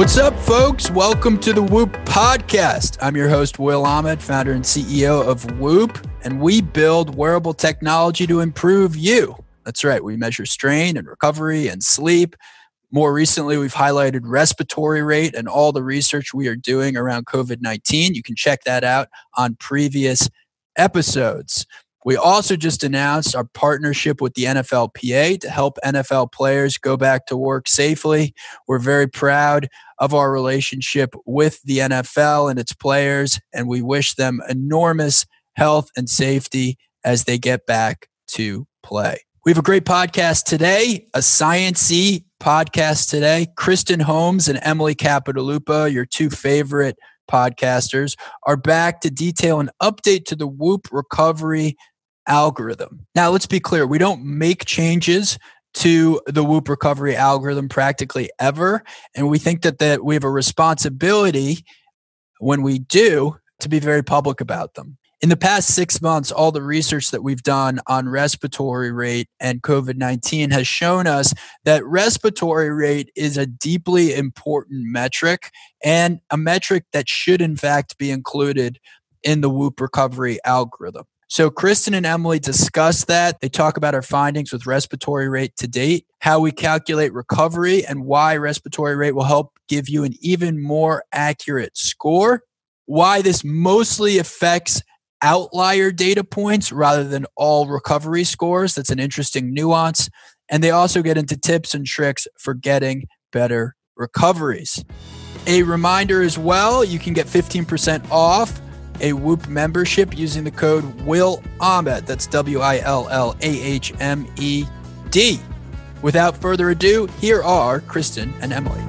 What's up, folks? Welcome to the Whoop Podcast. I'm your host, Will Ahmed, founder and CEO of Whoop, and we build wearable technology to improve you. That's right, we measure strain and recovery and sleep. More recently, we've highlighted respiratory rate and all the research we are doing around COVID 19. You can check that out on previous episodes. We also just announced our partnership with the NFLPA to help NFL players go back to work safely. We're very proud of our relationship with the NFL and its players, and we wish them enormous health and safety as they get back to play. We have a great podcast today, a sciency podcast today. Kristen Holmes and Emily Capodilupo, your two favorite podcasters, are back to detail an update to the Whoop recovery algorithm. Now, let's be clear we don't make changes to the Whoop recovery algorithm practically ever. And we think that, that we have a responsibility when we do to be very public about them. In the past six months, all the research that we've done on respiratory rate and COVID 19 has shown us that respiratory rate is a deeply important metric and a metric that should, in fact, be included in the Whoop recovery algorithm. So, Kristen and Emily discuss that. They talk about our findings with respiratory rate to date, how we calculate recovery, and why respiratory rate will help give you an even more accurate score, why this mostly affects outlier data points rather than all recovery scores. That's an interesting nuance. And they also get into tips and tricks for getting better recoveries. A reminder as well you can get 15% off a Whoop membership using the code Will Ahmed. That's W I L L A H M E D. Without further ado, here are Kristen and Emily.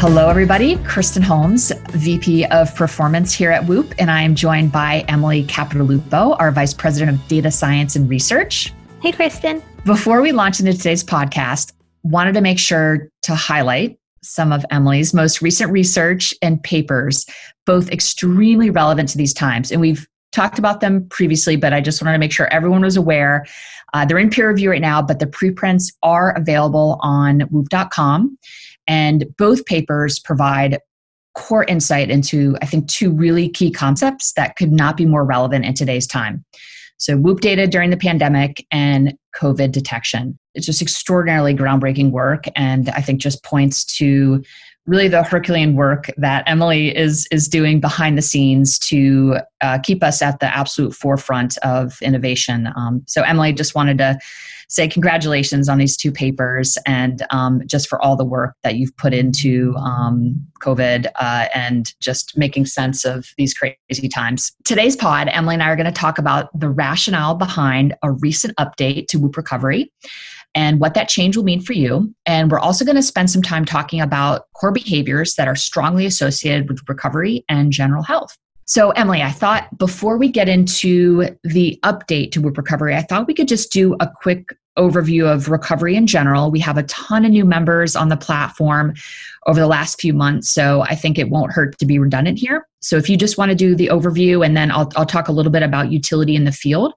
Hello, everybody. Kristen Holmes, VP of Performance here at Whoop, and I am joined by Emily Capodilupo, our Vice President of Data Science and Research. Hey, Kristen. Before we launch into today's podcast, wanted to make sure to highlight some of Emily's most recent research and papers, both extremely relevant to these times. And we've talked about them previously, but I just wanted to make sure everyone was aware. Uh, they're in peer review right now, but the preprints are available on whoop.com. And both papers provide core insight into, I think, two really key concepts that could not be more relevant in today's time. So, Whoop data during the pandemic and COVID detection. It's just extraordinarily groundbreaking work, and I think just points to really the Herculean work that Emily is is doing behind the scenes to uh, keep us at the absolute forefront of innovation. Um, so, Emily, just wanted to say congratulations on these two papers and um, just for all the work that you've put into um, COVID uh, and just making sense of these crazy times. Today's pod, Emily and I are going to talk about the rationale behind a recent update to Whoop Recovery and what that change will mean for you. And we're also going to spend some time talking about core behaviors that are strongly associated with recovery and general health. So, Emily, I thought before we get into the update to Whoop Recovery, I thought we could just do a quick overview of recovery in general. We have a ton of new members on the platform over the last few months, so I think it won't hurt to be redundant here. So, if you just want to do the overview, and then I'll, I'll talk a little bit about utility in the field,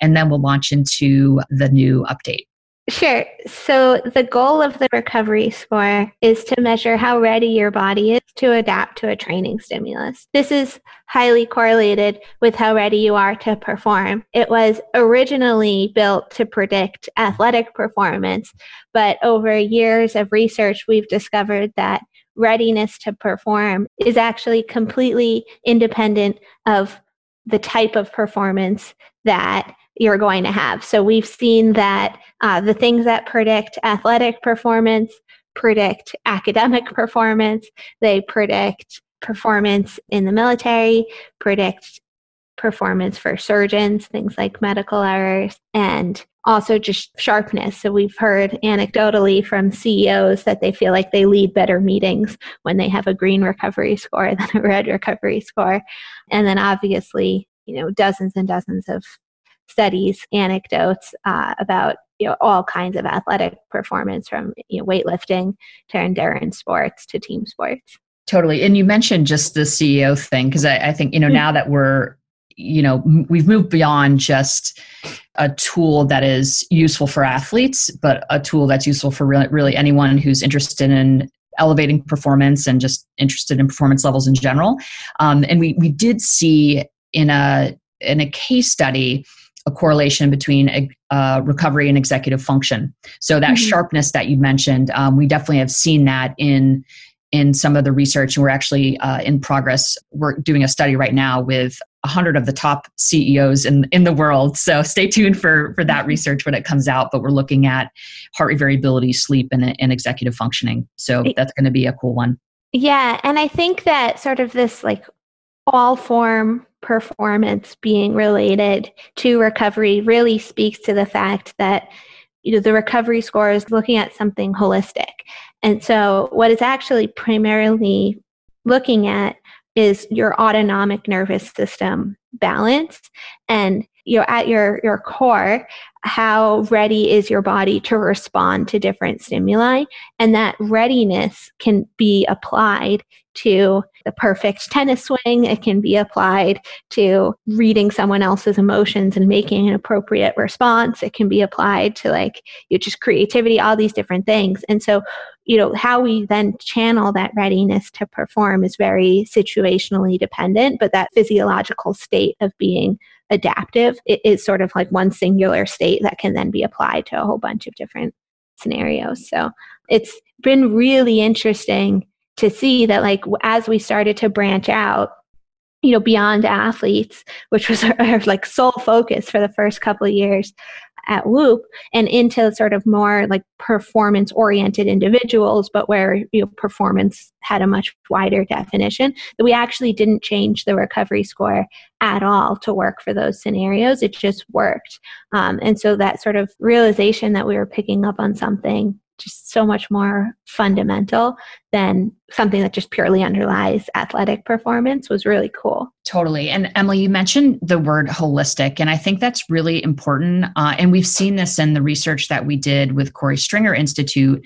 and then we'll launch into the new update. Sure. So, the goal of the recovery score is to measure how ready your body is to adapt to a training stimulus. This is highly correlated with how ready you are to perform. It was originally built to predict athletic performance, but over years of research, we've discovered that readiness to perform is actually completely independent of the type of performance that you're going to have. So we've seen that uh, the things that predict athletic performance predict academic performance, they predict performance in the military, predict performance for surgeons, things like medical errors, and also just sharpness. So we've heard anecdotally from CEOs that they feel like they lead better meetings when they have a green recovery score than a red recovery score. And then obviously, you know, dozens and dozens of studies, anecdotes uh, about you know all kinds of athletic performance from you know weightlifting to endurance sports to team sports. Totally, and you mentioned just the CEO thing because I, I, think you know mm-hmm. now that we're you know we've moved beyond just a tool that is useful for athletes, but a tool that's useful for really, really anyone who's interested in elevating performance and just interested in performance levels in general. Um, and we we did see in a in a case study a correlation between uh, recovery and executive function. So that mm-hmm. sharpness that you mentioned, um, we definitely have seen that in in some of the research, and we're actually uh, in progress. We're doing a study right now with 100 of the top CEOs in in the world. So stay tuned for for that mm-hmm. research when it comes out. But we're looking at heart rate variability, sleep, and, and executive functioning. So that's going to be a cool one. Yeah, and I think that sort of this like all form performance being related to recovery really speaks to the fact that you know the recovery score is looking at something holistic. And so what it's actually primarily looking at is your autonomic nervous system balance and you're at your your core how ready is your body to respond to different stimuli and that readiness can be applied to the perfect tennis swing. It can be applied to reading someone else's emotions and making an appropriate response. It can be applied to like you know, just creativity, all these different things. And so, you know, how we then channel that readiness to perform is very situationally dependent, but that physiological state of being adaptive it is sort of like one singular state that can then be applied to a whole bunch of different scenarios. So it's been really interesting to see that like as we started to branch out you know beyond athletes which was our, our, like sole focus for the first couple of years at whoop and into sort of more like performance oriented individuals but where you know performance had a much wider definition that we actually didn't change the recovery score at all to work for those scenarios. It just worked. Um, and so that sort of realization that we were picking up on something just so much more fundamental than something that just purely underlies athletic performance was really cool. Totally. And Emily, you mentioned the word holistic, and I think that's really important. Uh, and we've seen this in the research that we did with Korey Stringer Institute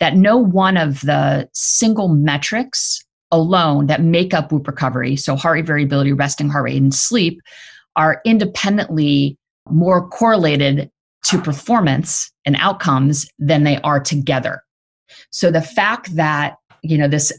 that no one of the single metrics alone that make up Whoop recovery, so heart rate variability, resting heart rate, and sleep, are independently more correlated to performance and outcomes than they are together. So the fact that, you know, this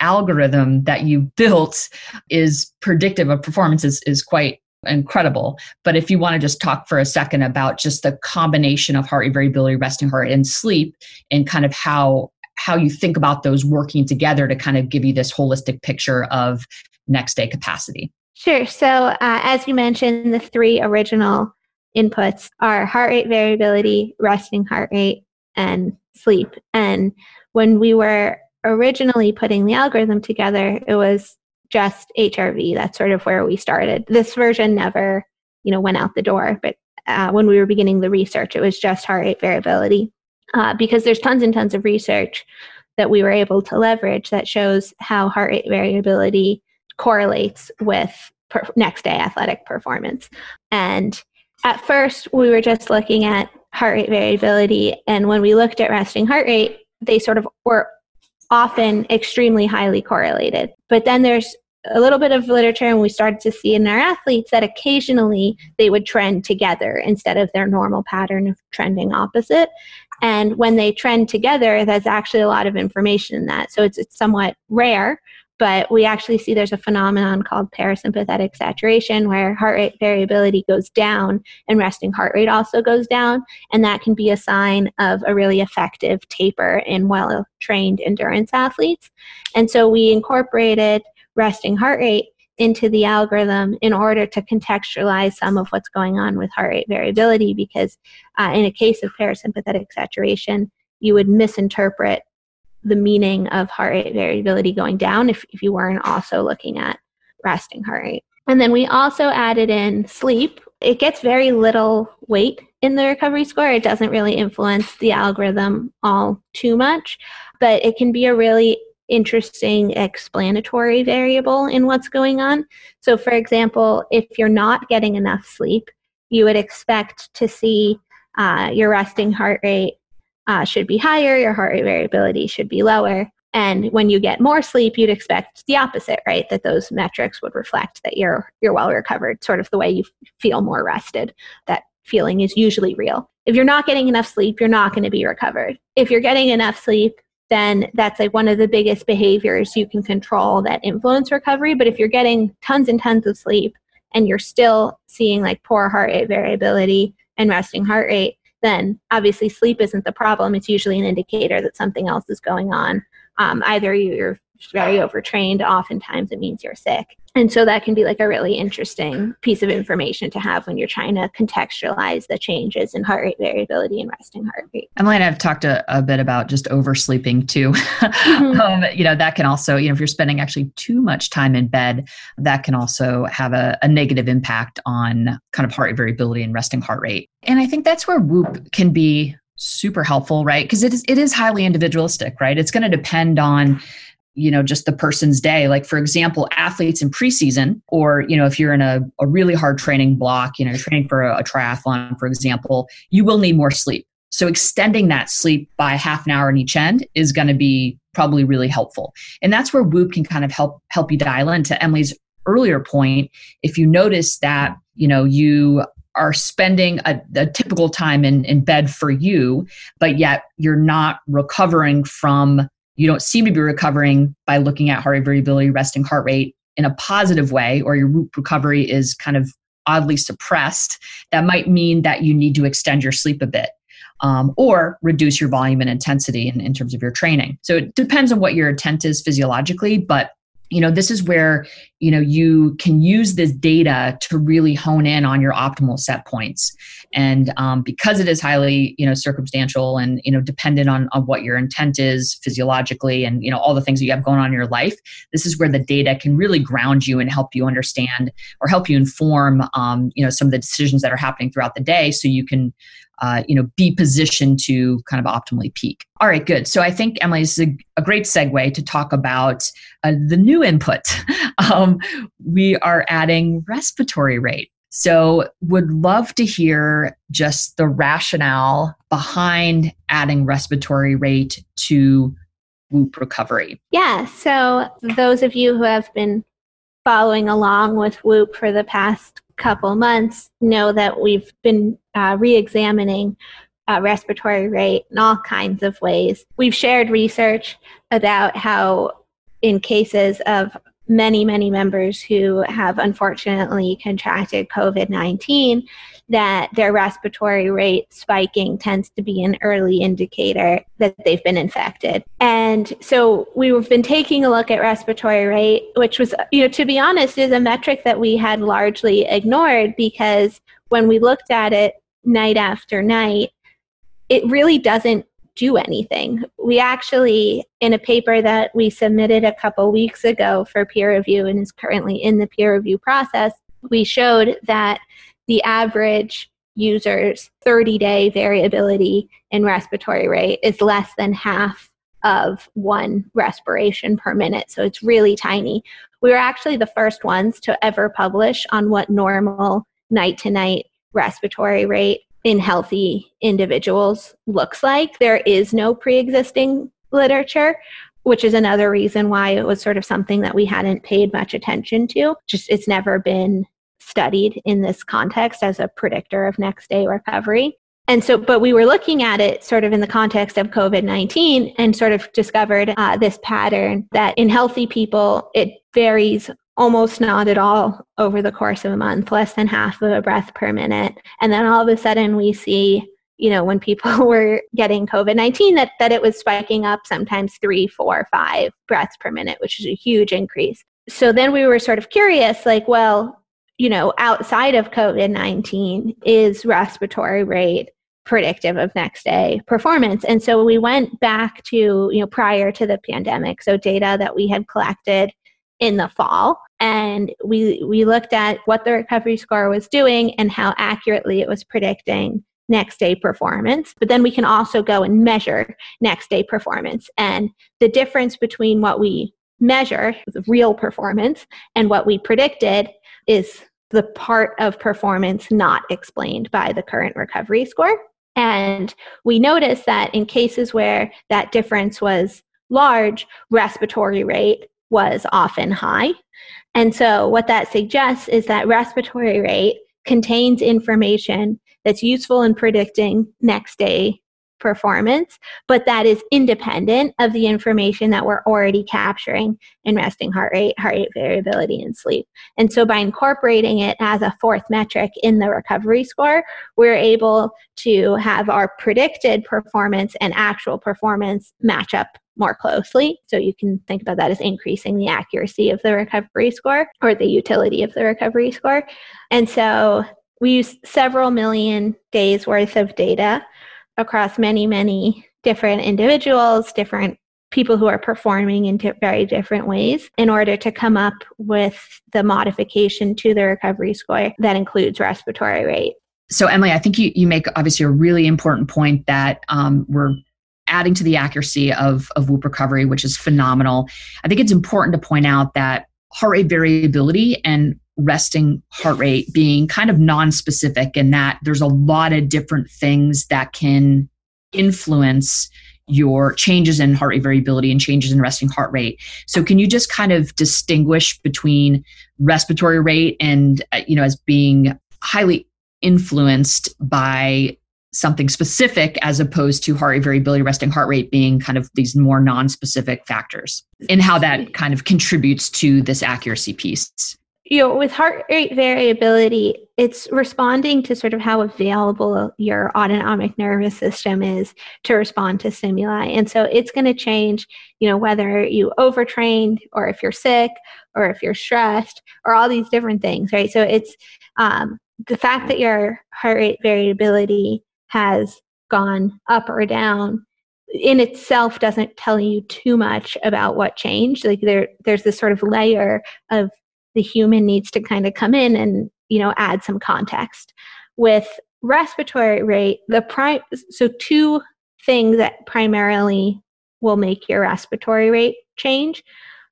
algorithm that you built is predictive of performance is, is quite incredible. But if you want to just talk for a second about just the combination of heart variability, resting heart, and sleep, and kind of how how you think about those working together to kind of give you this holistic picture of next day capacity. Sure. So, uh, as you mentioned, the three original inputs are heart rate variability, resting heart rate, and sleep. And when we were originally putting the algorithm together, it was just HRV. That's sort of where we started. This version never, you know, went out the door. But uh, when we were beginning the research, it was just heart rate variability uh, because there's tons and tons of research that we were able to leverage that shows how heart rate variability correlates with per- next day athletic performance. And at first we were just looking at heart rate variability and when we looked at resting heart rate they sort of were often extremely highly correlated. But then there's a little bit of literature and we started to see in our athletes that occasionally they would trend together instead of their normal pattern of trending opposite. And when they trend together there's actually a lot of information in that. So it's, it's somewhat rare but we actually see there's a phenomenon called parasympathetic saturation where heart rate variability goes down and resting heart rate also goes down. And that can be a sign of a really effective taper in well trained endurance athletes. And so we incorporated resting heart rate into the algorithm in order to contextualize some of what's going on with heart rate variability because uh, in a case of parasympathetic saturation you would misinterpret the meaning of heart rate variability going down if, if you weren't also looking at resting heart rate. And then we also added in sleep. It gets very little weight in the recovery score. It doesn't really influence the algorithm all too much, but it can be a really interesting explanatory variable in what's going on. So, for example, if you're not getting enough sleep, you would expect to see uh, your resting heart rate uh, should be higher, your heart rate variability should be lower. And when you get more sleep, you'd expect the opposite, right? That those metrics would reflect that you're you're well recovered, sort of the way you feel more rested. That feeling is usually real. If you're not getting enough sleep, you're not going to be recovered. If you're getting enough sleep, then that's like one of the biggest behaviors you can control that influence recovery. But if you're getting tons and tons of sleep and you're still seeing like poor heart rate variability and resting heart rate, then obviously sleep isn't the problem. It's usually an indicator that something else is going on. Um, either you're very overtrained, oftentimes it means you're sick. And so that can be like a really interesting piece of information to have when you're trying to contextualize the changes in heart rate variability and resting heart rate. Emily and I have talked a, a bit about just oversleeping too. Mm-hmm. um, you know, that can also, you know, if you're spending actually too much time in bed, that can also have a, a negative impact on kind of heart rate variability and resting heart rate. And I think that's where Whoop can be super helpful, right? Because it is it is highly individualistic, right? It's going to depend on you know just the person's day. Like for example athletes in preseason or you know if you're in a, a really hard training block you know training for a, a triathlon for example you will need more sleep. So extending that sleep by half an hour in each end is going to be probably really helpful. And that's where whoop can kind of help help you dial into emily's earlier point if you notice that you know you are spending a, a, typical time in, in bed for you, but yet you're not recovering from you don't seem to be recovering by looking at heart rate variability, resting heart rate in a positive way, or your Whoop recovery is kind of oddly suppressed, that might mean that you need to extend your sleep a bit. Um, or reduce your volume and intensity in, in terms of your training. So it depends on what your intent is physiologically, but you know this is where you know you can use this data to really hone in on your optimal set points. And um, because it is highly you know circumstantial and you know dependent on, on what your intent is physiologically and you know all the things that you have going on in your life this is where the data can really ground you and help you understand or help you inform um, you know some of the decisions that are happening throughout the day so you can uh, you know be positioned to kind of optimally peak. All right good. So i think emily is a, a great segue to talk about uh, the new input um, we are adding respiratory rate so would love to hear just the rationale behind adding respiratory rate to whoop recovery yeah so those of you who have been following along with whoop for the past couple months know that we've been uh, re examining uh, respiratory rate in all kinds of ways. We've shared research about how, in cases of many, many members who have unfortunately contracted COVID 19, that their respiratory rate spiking tends to be an early indicator that they've been infected. And so we've been taking a look at respiratory rate, which was, you know, to be honest, is a metric that we had largely ignored because when we looked at it night after night, it really doesn't do anything. We actually, in a paper that we submitted a couple weeks ago for peer review and is currently in the peer review process, we showed that the average user's 30 day variability in respiratory rate is less than half of one respiration per minute. So it's really tiny. We were actually the first ones to ever publish on what normal night to night respiratory rate in healthy individuals looks like. There is no pre existing literature, which is another reason why it was sort of something that we hadn't paid much attention to. Just it's never been studied in this context as a predictor of next day recovery. And so, but we were looking at it sort of in the context of COVID 19 and sort of discovered uh, this pattern that in healthy people, it varies almost not at all over the course of a month, less than half of a breath per minute. And then all of a sudden, we see, you know, when people were getting COVID 19, that, that it was spiking up sometimes three, four, five breaths per minute, which is a huge increase. So then we were sort of curious like, well, you know, outside of COVID 19 is respiratory rate predictive of next day performance. And so we went back to, you know, prior to the pandemic, so data that we had collected in the fall. And we we looked at what the recovery score was doing and how accurately it was predicting next day performance. But then we can also go and measure next day performance. And the difference between what we measure the real performance and what we predicted is the part of performance not explained by the current recovery score. And we noticed that in cases where that difference was large, respiratory rate was often high. And so, what that suggests is that respiratory rate contains information that's useful in predicting next day performance, but that is independent of the information that we're already capturing in resting heart rate, heart rate variability, and sleep. And so by incorporating it as a fourth metric in the recovery score, we're able to have our predicted performance and actual performance match up more closely. So you can think about that as increasing the accuracy of the recovery score or the utility of the recovery score. And so we use several million days worth of data across many, many different individuals, different people who are performing in very different ways in order to come up with the modification to the recovery score that includes respiratory rate. So, Emily, I think you, you make obviously a really important point that um, we're adding to the accuracy of, of Whoop recovery, which is phenomenal. I think it's important to point out that heart rate variability and resting heart rate being kind of non-specific in that there's a lot of different things that can influence your changes in heart rate variability and changes in resting heart rate. So can you just kind of distinguish between respiratory rate and uh, you know as being highly influenced by something specific as opposed to heart rate variability resting heart rate being kind of these more non-specific factors and how that kind of contributes to this accuracy piece you know, with heart rate variability, it's responding to sort of how available your autonomic nervous system is to respond to stimuli. And so it's going to change, you know, whether you overtrained or if you're sick or if you're stressed or all these different things, right? So it's um, the fact that your heart rate variability has gone up or down in itself doesn't tell you too much about what changed. Like there there's this sort of layer of the human needs to kind of come in and you know add some context. With respiratory rate the prime so two things that primarily will make your respiratory rate change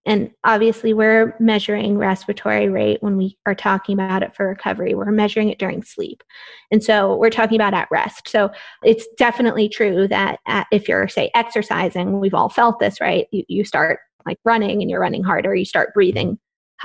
and obviously we're measuring respiratory rate when we are talking about it for recovery we're measuring it during sleep and so we're talking about at rest so it's definitely true that at, if you're say exercising we've all felt this right you, you start like running and you're running harder you start breathing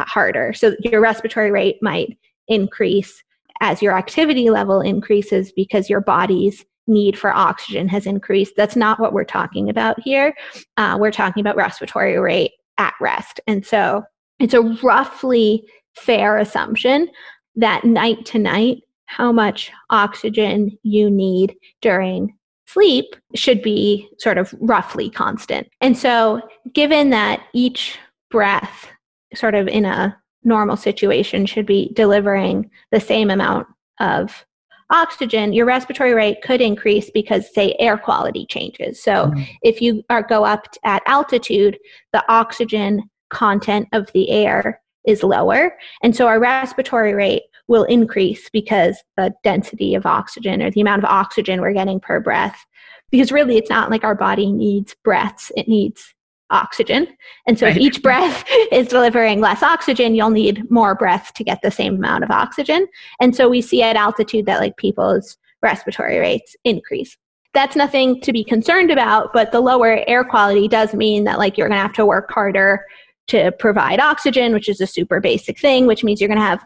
harder. So your respiratory rate might increase as your activity level increases because your body's need for oxygen has increased. That's not what we're talking about here. Uh, we're talking about respiratory rate at rest. And so it's a roughly fair assumption that night to night, how much oxygen you need during sleep should be sort of roughly constant. And so, given that each breath sort of in a normal situation should be delivering the same amount of oxygen, your respiratory rate could increase because, say, air quality changes. So, mm-hmm. if you are, go up at altitude, the oxygen content of the air is lower. And so, our respiratory rate will increase because the density of oxygen or the amount of oxygen we're getting per breath. Because really, it's not like our body needs breaths, it needs oxygen. And so right. if each breath is delivering less oxygen, you'll need more breath to get the same amount of oxygen. And so we see at altitude that like people's respiratory rates increase. That's nothing to be concerned about, but the lower air quality does mean that like you're going to have to work harder to provide oxygen, which is a super basic thing, which means you're going to have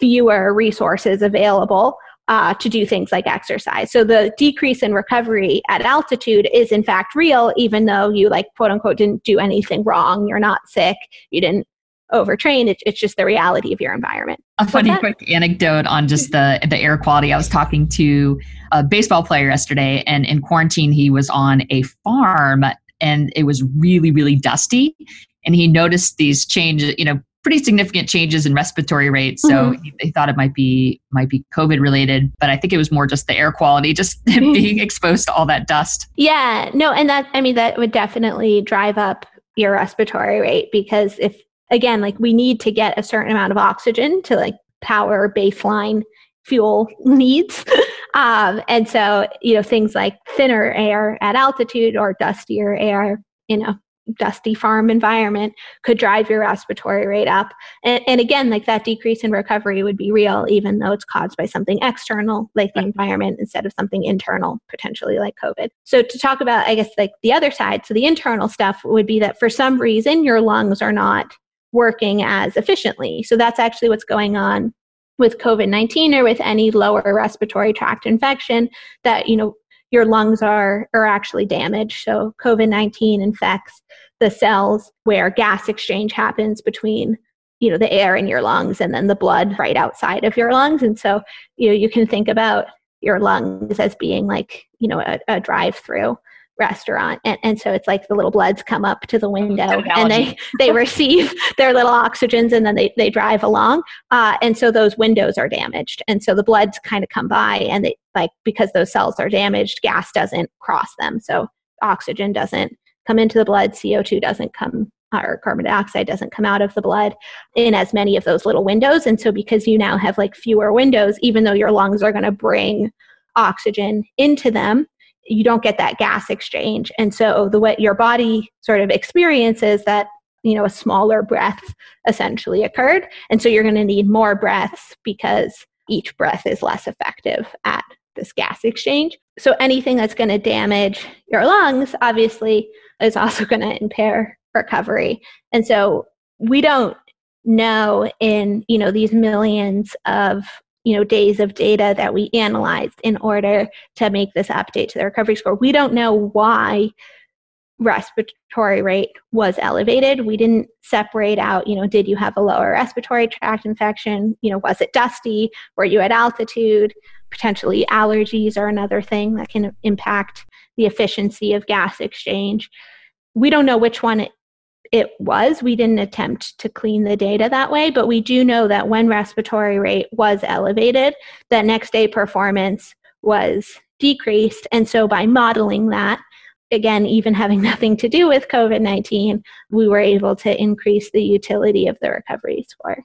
fewer resources available uh, to do things like exercise. So the decrease in recovery at altitude is in fact real, even though you like quote unquote didn't do anything wrong. You're not sick. You didn't overtrain. It, it's just the reality of your environment. A funny quick anecdote on just the the air quality. I was talking to a baseball player yesterday, and in quarantine he was on a farm, and it was really really dusty. And he noticed these changes, you know, pretty significant changes in respiratory rate. So mm-hmm. they thought it might be might be COVID related, but I think it was more just the air quality, just being exposed to all that dust. Yeah, no, and that I mean that would definitely drive up your respiratory rate because if again, like we need to get a certain amount of oxygen to like power baseline fuel needs. um, and so, you know, things like thinner air at altitude or dustier air, you know, dusty farm environment could drive your respiratory rate up. And, and, again, like that decrease in recovery would be real, even though it's caused by something external, like the environment, instead of something internal, potentially like COVID. So, to talk about, I guess, like the other side, so the internal stuff would be that for some reason your lungs are not working as efficiently. So, that's actually what's going on with COVID 19 or with any lower respiratory tract infection that, you know, your lungs are, are actually damaged. So COVID 19 infects the cells where gas exchange happens between you know the air in your lungs and then the blood right outside of your lungs and so you know you can think about your lungs as being like you know a, a drive through restaurant and, and so it's like the little bloods come up to the window and they they receive their little oxygens and then they, they drive along uh, and so those windows are damaged and so the bloods kind of come by and they like because those cells are damaged gas doesn't cross them so oxygen doesn't come into the blood co2 doesn't come or carbon dioxide doesn't come out of the blood in as many of those little windows and so because you now have like fewer windows even though your lungs are going to bring oxygen into them you don't get that gas exchange. And so the way your body sort of experiences that, you know, a smaller breath essentially occurred. And so you're going to need more breaths because each breath is less effective at this gas exchange. So anything that's going to damage your lungs obviously is also going to impair recovery. And so we don't know in, you know, these millions of you know days of data that we analyzed in order to make this update to the recovery score. We don't know why respiratory rate was elevated. We didn't separate out you know did you have a lower respiratory tract infection? You know was it dusty? Were you at altitude? Potentially allergies are another thing that can impact the efficiency of gas exchange. We don't know which one it was. We didn't attempt to clean the data that way, but we do know that when respiratory rate was elevated, that next day performance was decreased. And so by modeling that, again, even having nothing to do with COVID 19, we were able to increase the utility of the recovery score.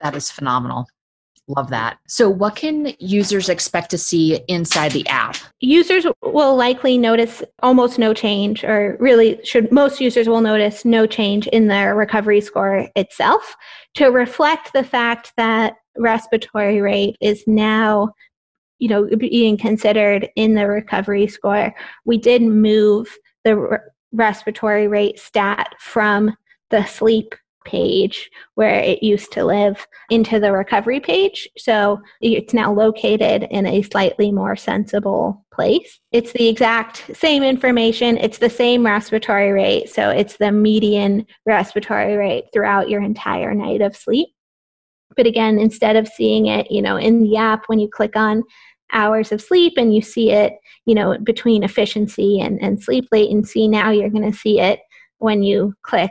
That is phenomenal. Love that. So, what can users expect to see inside the app? Users will likely notice almost no change, or really, should most users will notice no change in their recovery score itself to reflect the fact that respiratory rate is now you know being considered in the recovery score we did move the re- respiratory rate stat from the sleep page where it used to live into the recovery page. So it's now located in a slightly more sensible place. It's the exact same information, it's the same respiratory rate. So it's the median respiratory rate throughout your entire night of sleep. But again, instead of seeing it, you know, in the app when you click on hours of sleep and you see it, you know, between efficiency and, and sleep latency, now you're going to see it when you click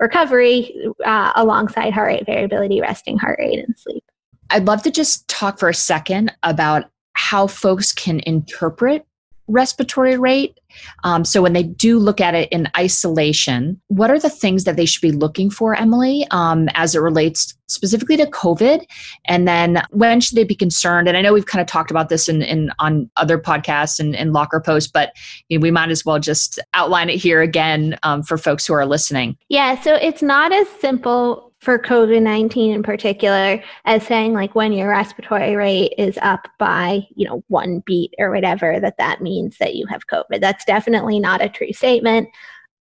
recovery uh, alongside heart rate variability, resting heart rate, and sleep. I'd love to just talk for a second about how folks can interpret respiratory rate. Um, so when they do look at it in isolation, what are the things that they should be looking for, Emily, um, as it relates specifically to COVID? And then when should they be concerned? And I know we've kind of talked about this in, in on other podcasts and, and locker posts, but you know, we might as well just outline it here again um, for folks who are listening. Yeah, so it's not as simple for COVID 19 in particular as saying like when your respiratory rate is up by, you know, one beat or whatever, that that means that you have COVID. That's definitely not a true statement.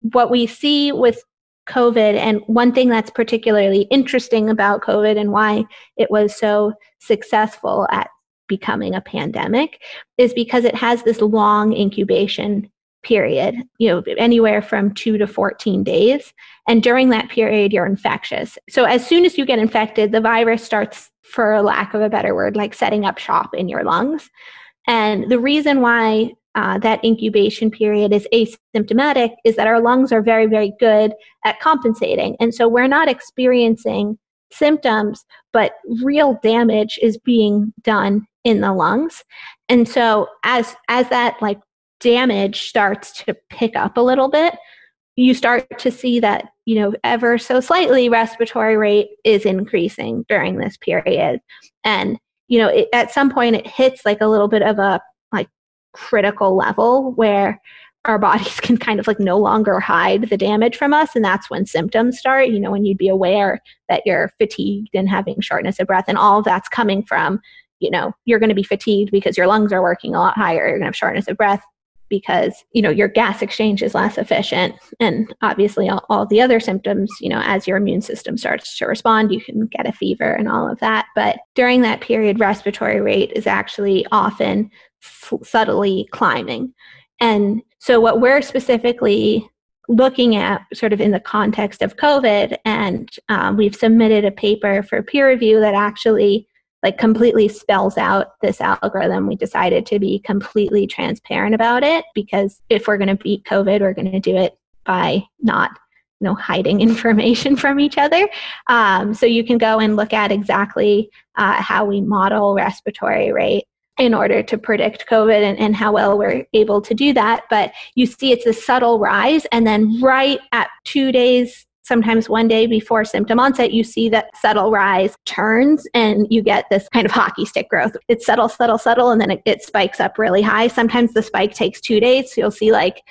What we see with COVID, and one thing that's particularly interesting about COVID and why it was so successful at becoming a pandemic is because it has this long incubation period, you know, anywhere from two to 14 days. And during that period, you're infectious. So as soon as you get infected, the virus starts, for lack of a better word, like setting up shop in your lungs. And the reason why uh, that incubation period is asymptomatic is that our lungs are very, very good at compensating. And so we're not experiencing symptoms, but real damage is being done in the lungs. And so as as that like damage starts to pick up a little bit, you start to see that, you know, ever so slightly respiratory rate is increasing during this period. And, you know, it, at some point it hits like a little bit of a like critical level where our bodies can kind of like no longer hide the damage from us. And that's when symptoms start, you know, when you'd be aware that you're fatigued and having shortness of breath and all of that's coming from, you know, you're going to be fatigued because your lungs are working a lot higher. You're going to have shortness of breath because you know your gas exchange is less efficient. And obviously all, all, the other symptoms you know as your immune system starts to respond you can get a fever and all of that. But during that period respiratory rate is actually often subtly climbing. And so what we're specifically looking at sort of in the context of covid and um, we've submitted a paper for peer review that actually like completely spells out this algorithm. We decided to be completely transparent about it because if we're going to beat COVID, we're going to do it by not you know hiding information from each other um, so you can go and look at exactly uh, how we model respiratory rate in order to predict covid and, and how well we're able to do that but you see it's a subtle rise and then right at two days sometimes one day before symptom onset, you see that subtle rise turns and you get this kind of hockey stick growth. It's subtle, subtle, subtle, and then it, it spikes up really high. Sometimes the spike takes two days. So you'll see like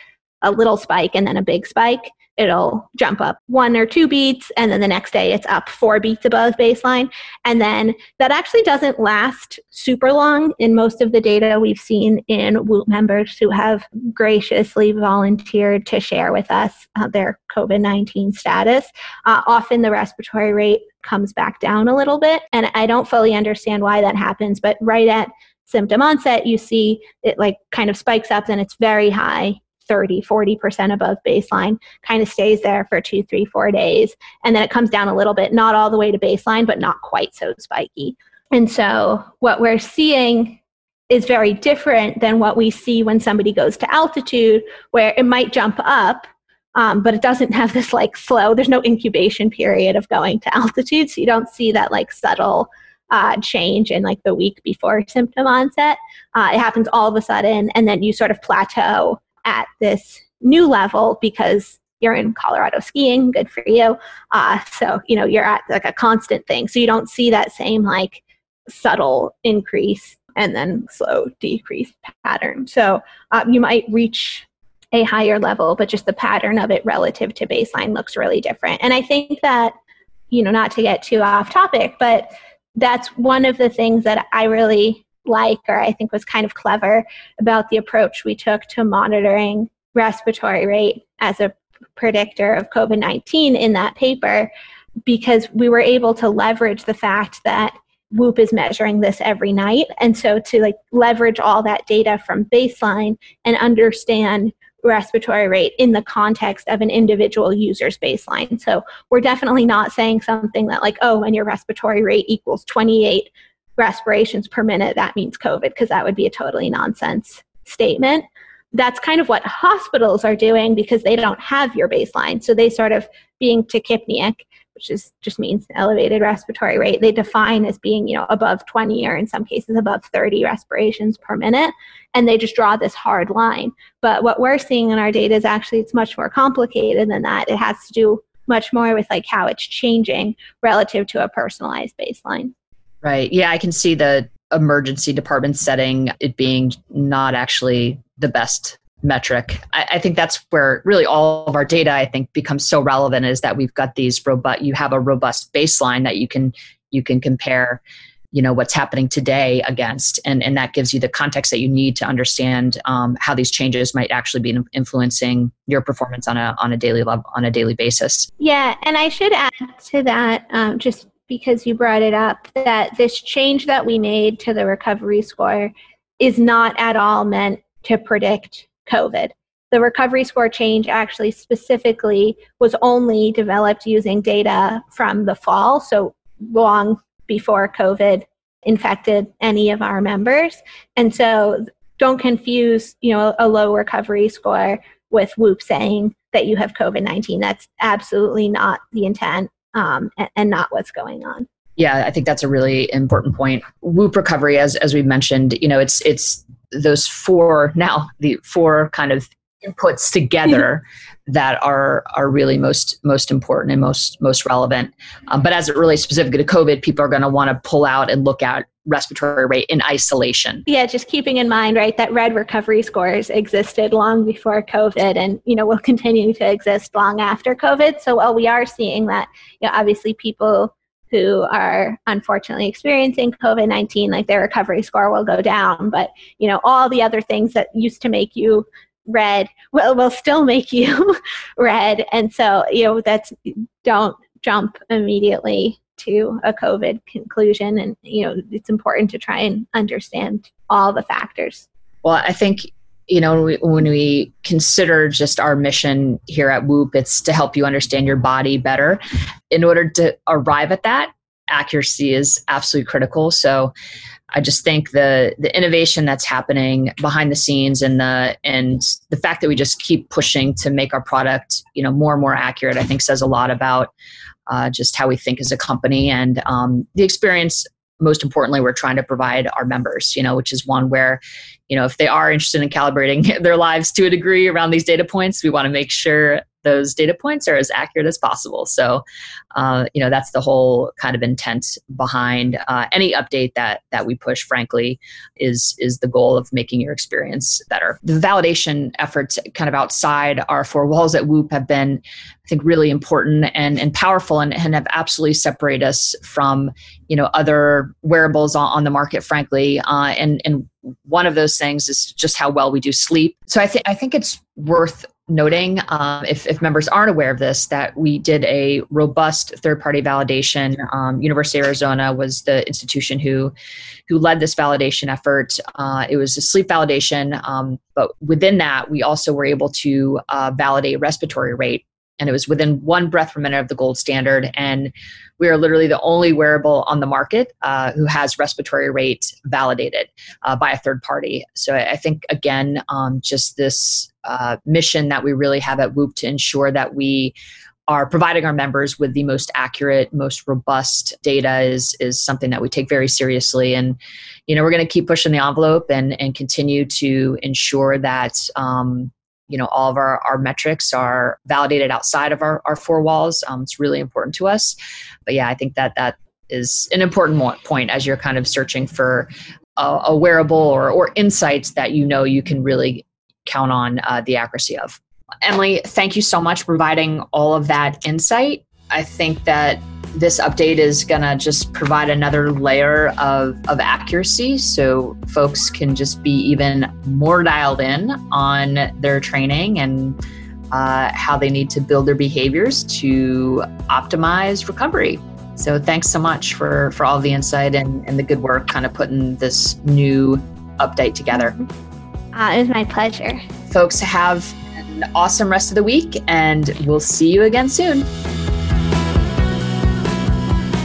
a little spike and then a big spike it'll jump up one or two beats and then the next day it's up four beats above baseline. And then that actually doesn't last super long in most of the data we've seen in Whoop members who have graciously volunteered to share with us uh, their covid-19 status. Uh, often the respiratory rate comes back down a little bit and i don't fully understand why that happens but right at symptom onset you see it like kind of spikes up and it's very high 30, 40% above baseline, kind of stays there for two, three, four days. And then it comes down a little bit, not all the way to baseline, but not quite so spiky. And so what we're seeing is very different than what we see when somebody goes to altitude, where it might jump up, um, but it doesn't have this like slow, there's no incubation period of going to altitude. So you don't see that like subtle uh, change in like the week before symptom onset. Uh, it happens all of a sudden, and then you sort of plateau at this new level because you're in Colorado skiing, good for you. Uh, so, you know, you're at like a constant thing. So you don't see that same like subtle increase and then slow decrease pattern. So uh, you might reach a higher level, but just the pattern of it relative to baseline looks really different. And I think that, you know, not to get too off topic, but that's one of the things that I really like or I think was kind of clever about the approach we took to monitoring respiratory rate as a predictor of COVID 19 in that paper because we were able to leverage the fact that Whoop is measuring this every night. And so to like leverage all that data from baseline and understand respiratory rate in the context of an individual user's baseline. So we're definitely not saying something that like, oh, when your respiratory rate equals 28 respirations per minute, that means COVID, because that would be a totally nonsense statement. That's kind of what hospitals are doing because they don't have your baseline. So they sort of being tachypneic, which is just means elevated respiratory rate, they define as being, you know, above 20 or in some cases above 30 respirations per minute. And they just draw this hard line. But what we're seeing in our data is actually it's much more complicated than that. It has to do much more with like how it's changing relative to a personalized baseline. Right. Yeah, I can see the emergency department setting it being not actually the best metric. I, I, think that's where really all of our data I think becomes so relevant is that we've got these robust you have a robust baseline that you can you can compare you know what's happening today against and and that gives you the context that you need to understand um, how these changes might actually be influencing your performance on a on a daily level on a daily basis yeah and i should add to that um, just because you brought it up that this change that we made to the recovery score is not at all meant to predict COVID. The recovery score change actually specifically was only developed using data from the fall, so long before COVID infected any of our members. And so don't confuse, you know, a low recovery score with Whoop saying that you have COVID 19. That's absolutely not the intent um, and, and not what's going on. Yeah, I think that's a really important point. Whoop recovery, as as we mentioned, you know, it's it's those four now the four kind of inputs together that are are really most most important and most most relevant. Um, but as it relates specifically to COVID, people are going to want to pull out and look at respiratory rate in isolation. Yeah, just keeping in mind, right, that red recovery scores existed long before COVID and, you know, will continue to exist long after COVID. So while we are seeing that, you know, obviously people who are unfortunately experiencing COVID 19, like their recovery score will go down. But, you know, all the other things that used to make you red will will still make you red. And so you know that's don't jump immediately to a covid conclusion. And you know it's important to try and understand all the factors. Well i think you know when we consider just our mission here at whoop it's to help you understand your body better. In order to arrive at that accuracy is absolutely critical. So I just think the the innovation that's happening behind the scenes and the and the fact that we just keep pushing to make our product you know more and more accurate, I think says a lot about uh, just how we think as a company and um, the experience. Most importantly, we're trying to provide our members, you know, which is one where, you know, if they are interested in calibrating their lives to a degree around these data points, we want to make sure those data points are as accurate as possible. So, uh, you know, that's the whole kind of intent behind uh, any update that that we push. Frankly, is is the goal of making your experience better. The validation efforts, kind of outside our four walls at Whoop, have been, I think, really important and and powerful, and, and have absolutely separated us from you know other wearables on, on the market. Frankly, uh, and and one of those things is just how well we do sleep. So I think I think it's worth noting, um, if, if, members aren't aware of this, that we did a robust third-party validation. Um, University of Arizona was the institution who who led this validation effort. Uh, it was a sleep validation, um, but within that, we also were able to uh, validate respiratory rate, and it was within one breath per minute of the gold standard. And we are literally the only wearable on the market uh, who has respiratory rate validated uh, by a third party. So I, think again, um, just this uh, mission that we really have at Whoop to ensure that we are providing our members with the most accurate, most robust data is is something that we take very seriously, and you know we're going to keep pushing the envelope and and continue to ensure that um, you know all of our, our metrics are validated outside of our, our four walls. Um, it's really important to us, but yeah, I think that that is an important point as you're kind of searching for a, a wearable or or insights that you know you can really count on uh, the accuracy of. Emily, thank you so much for providing all of that insight. I think that this update is going to just provide another layer of, of accuracy so folks can just be even more dialed in on their training and uh, how they need to build their behaviors to optimize recovery. So thanks so much for, for all the insight and, and the good work kind of putting this new update together. Uh, it was my pleasure. Folks, have an awesome rest of the week, and we'll see you again soon.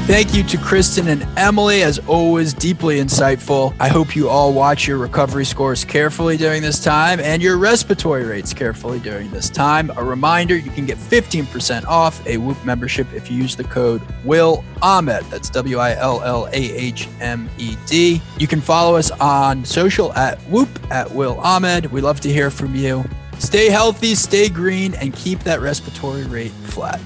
Thank you to Kristen and Emily, as always, deeply insightful. I hope you all watch your recovery scores carefully during this time and your respiratory rates carefully during this time. A reminder you can get 15% off a Whoop membership if you use the code Will Ahmed. That's W I L L A H M E D. You can follow us on social at Whoop at Will Ahmed. We love to hear from you. Stay healthy, stay green, and keep that respiratory rate flat.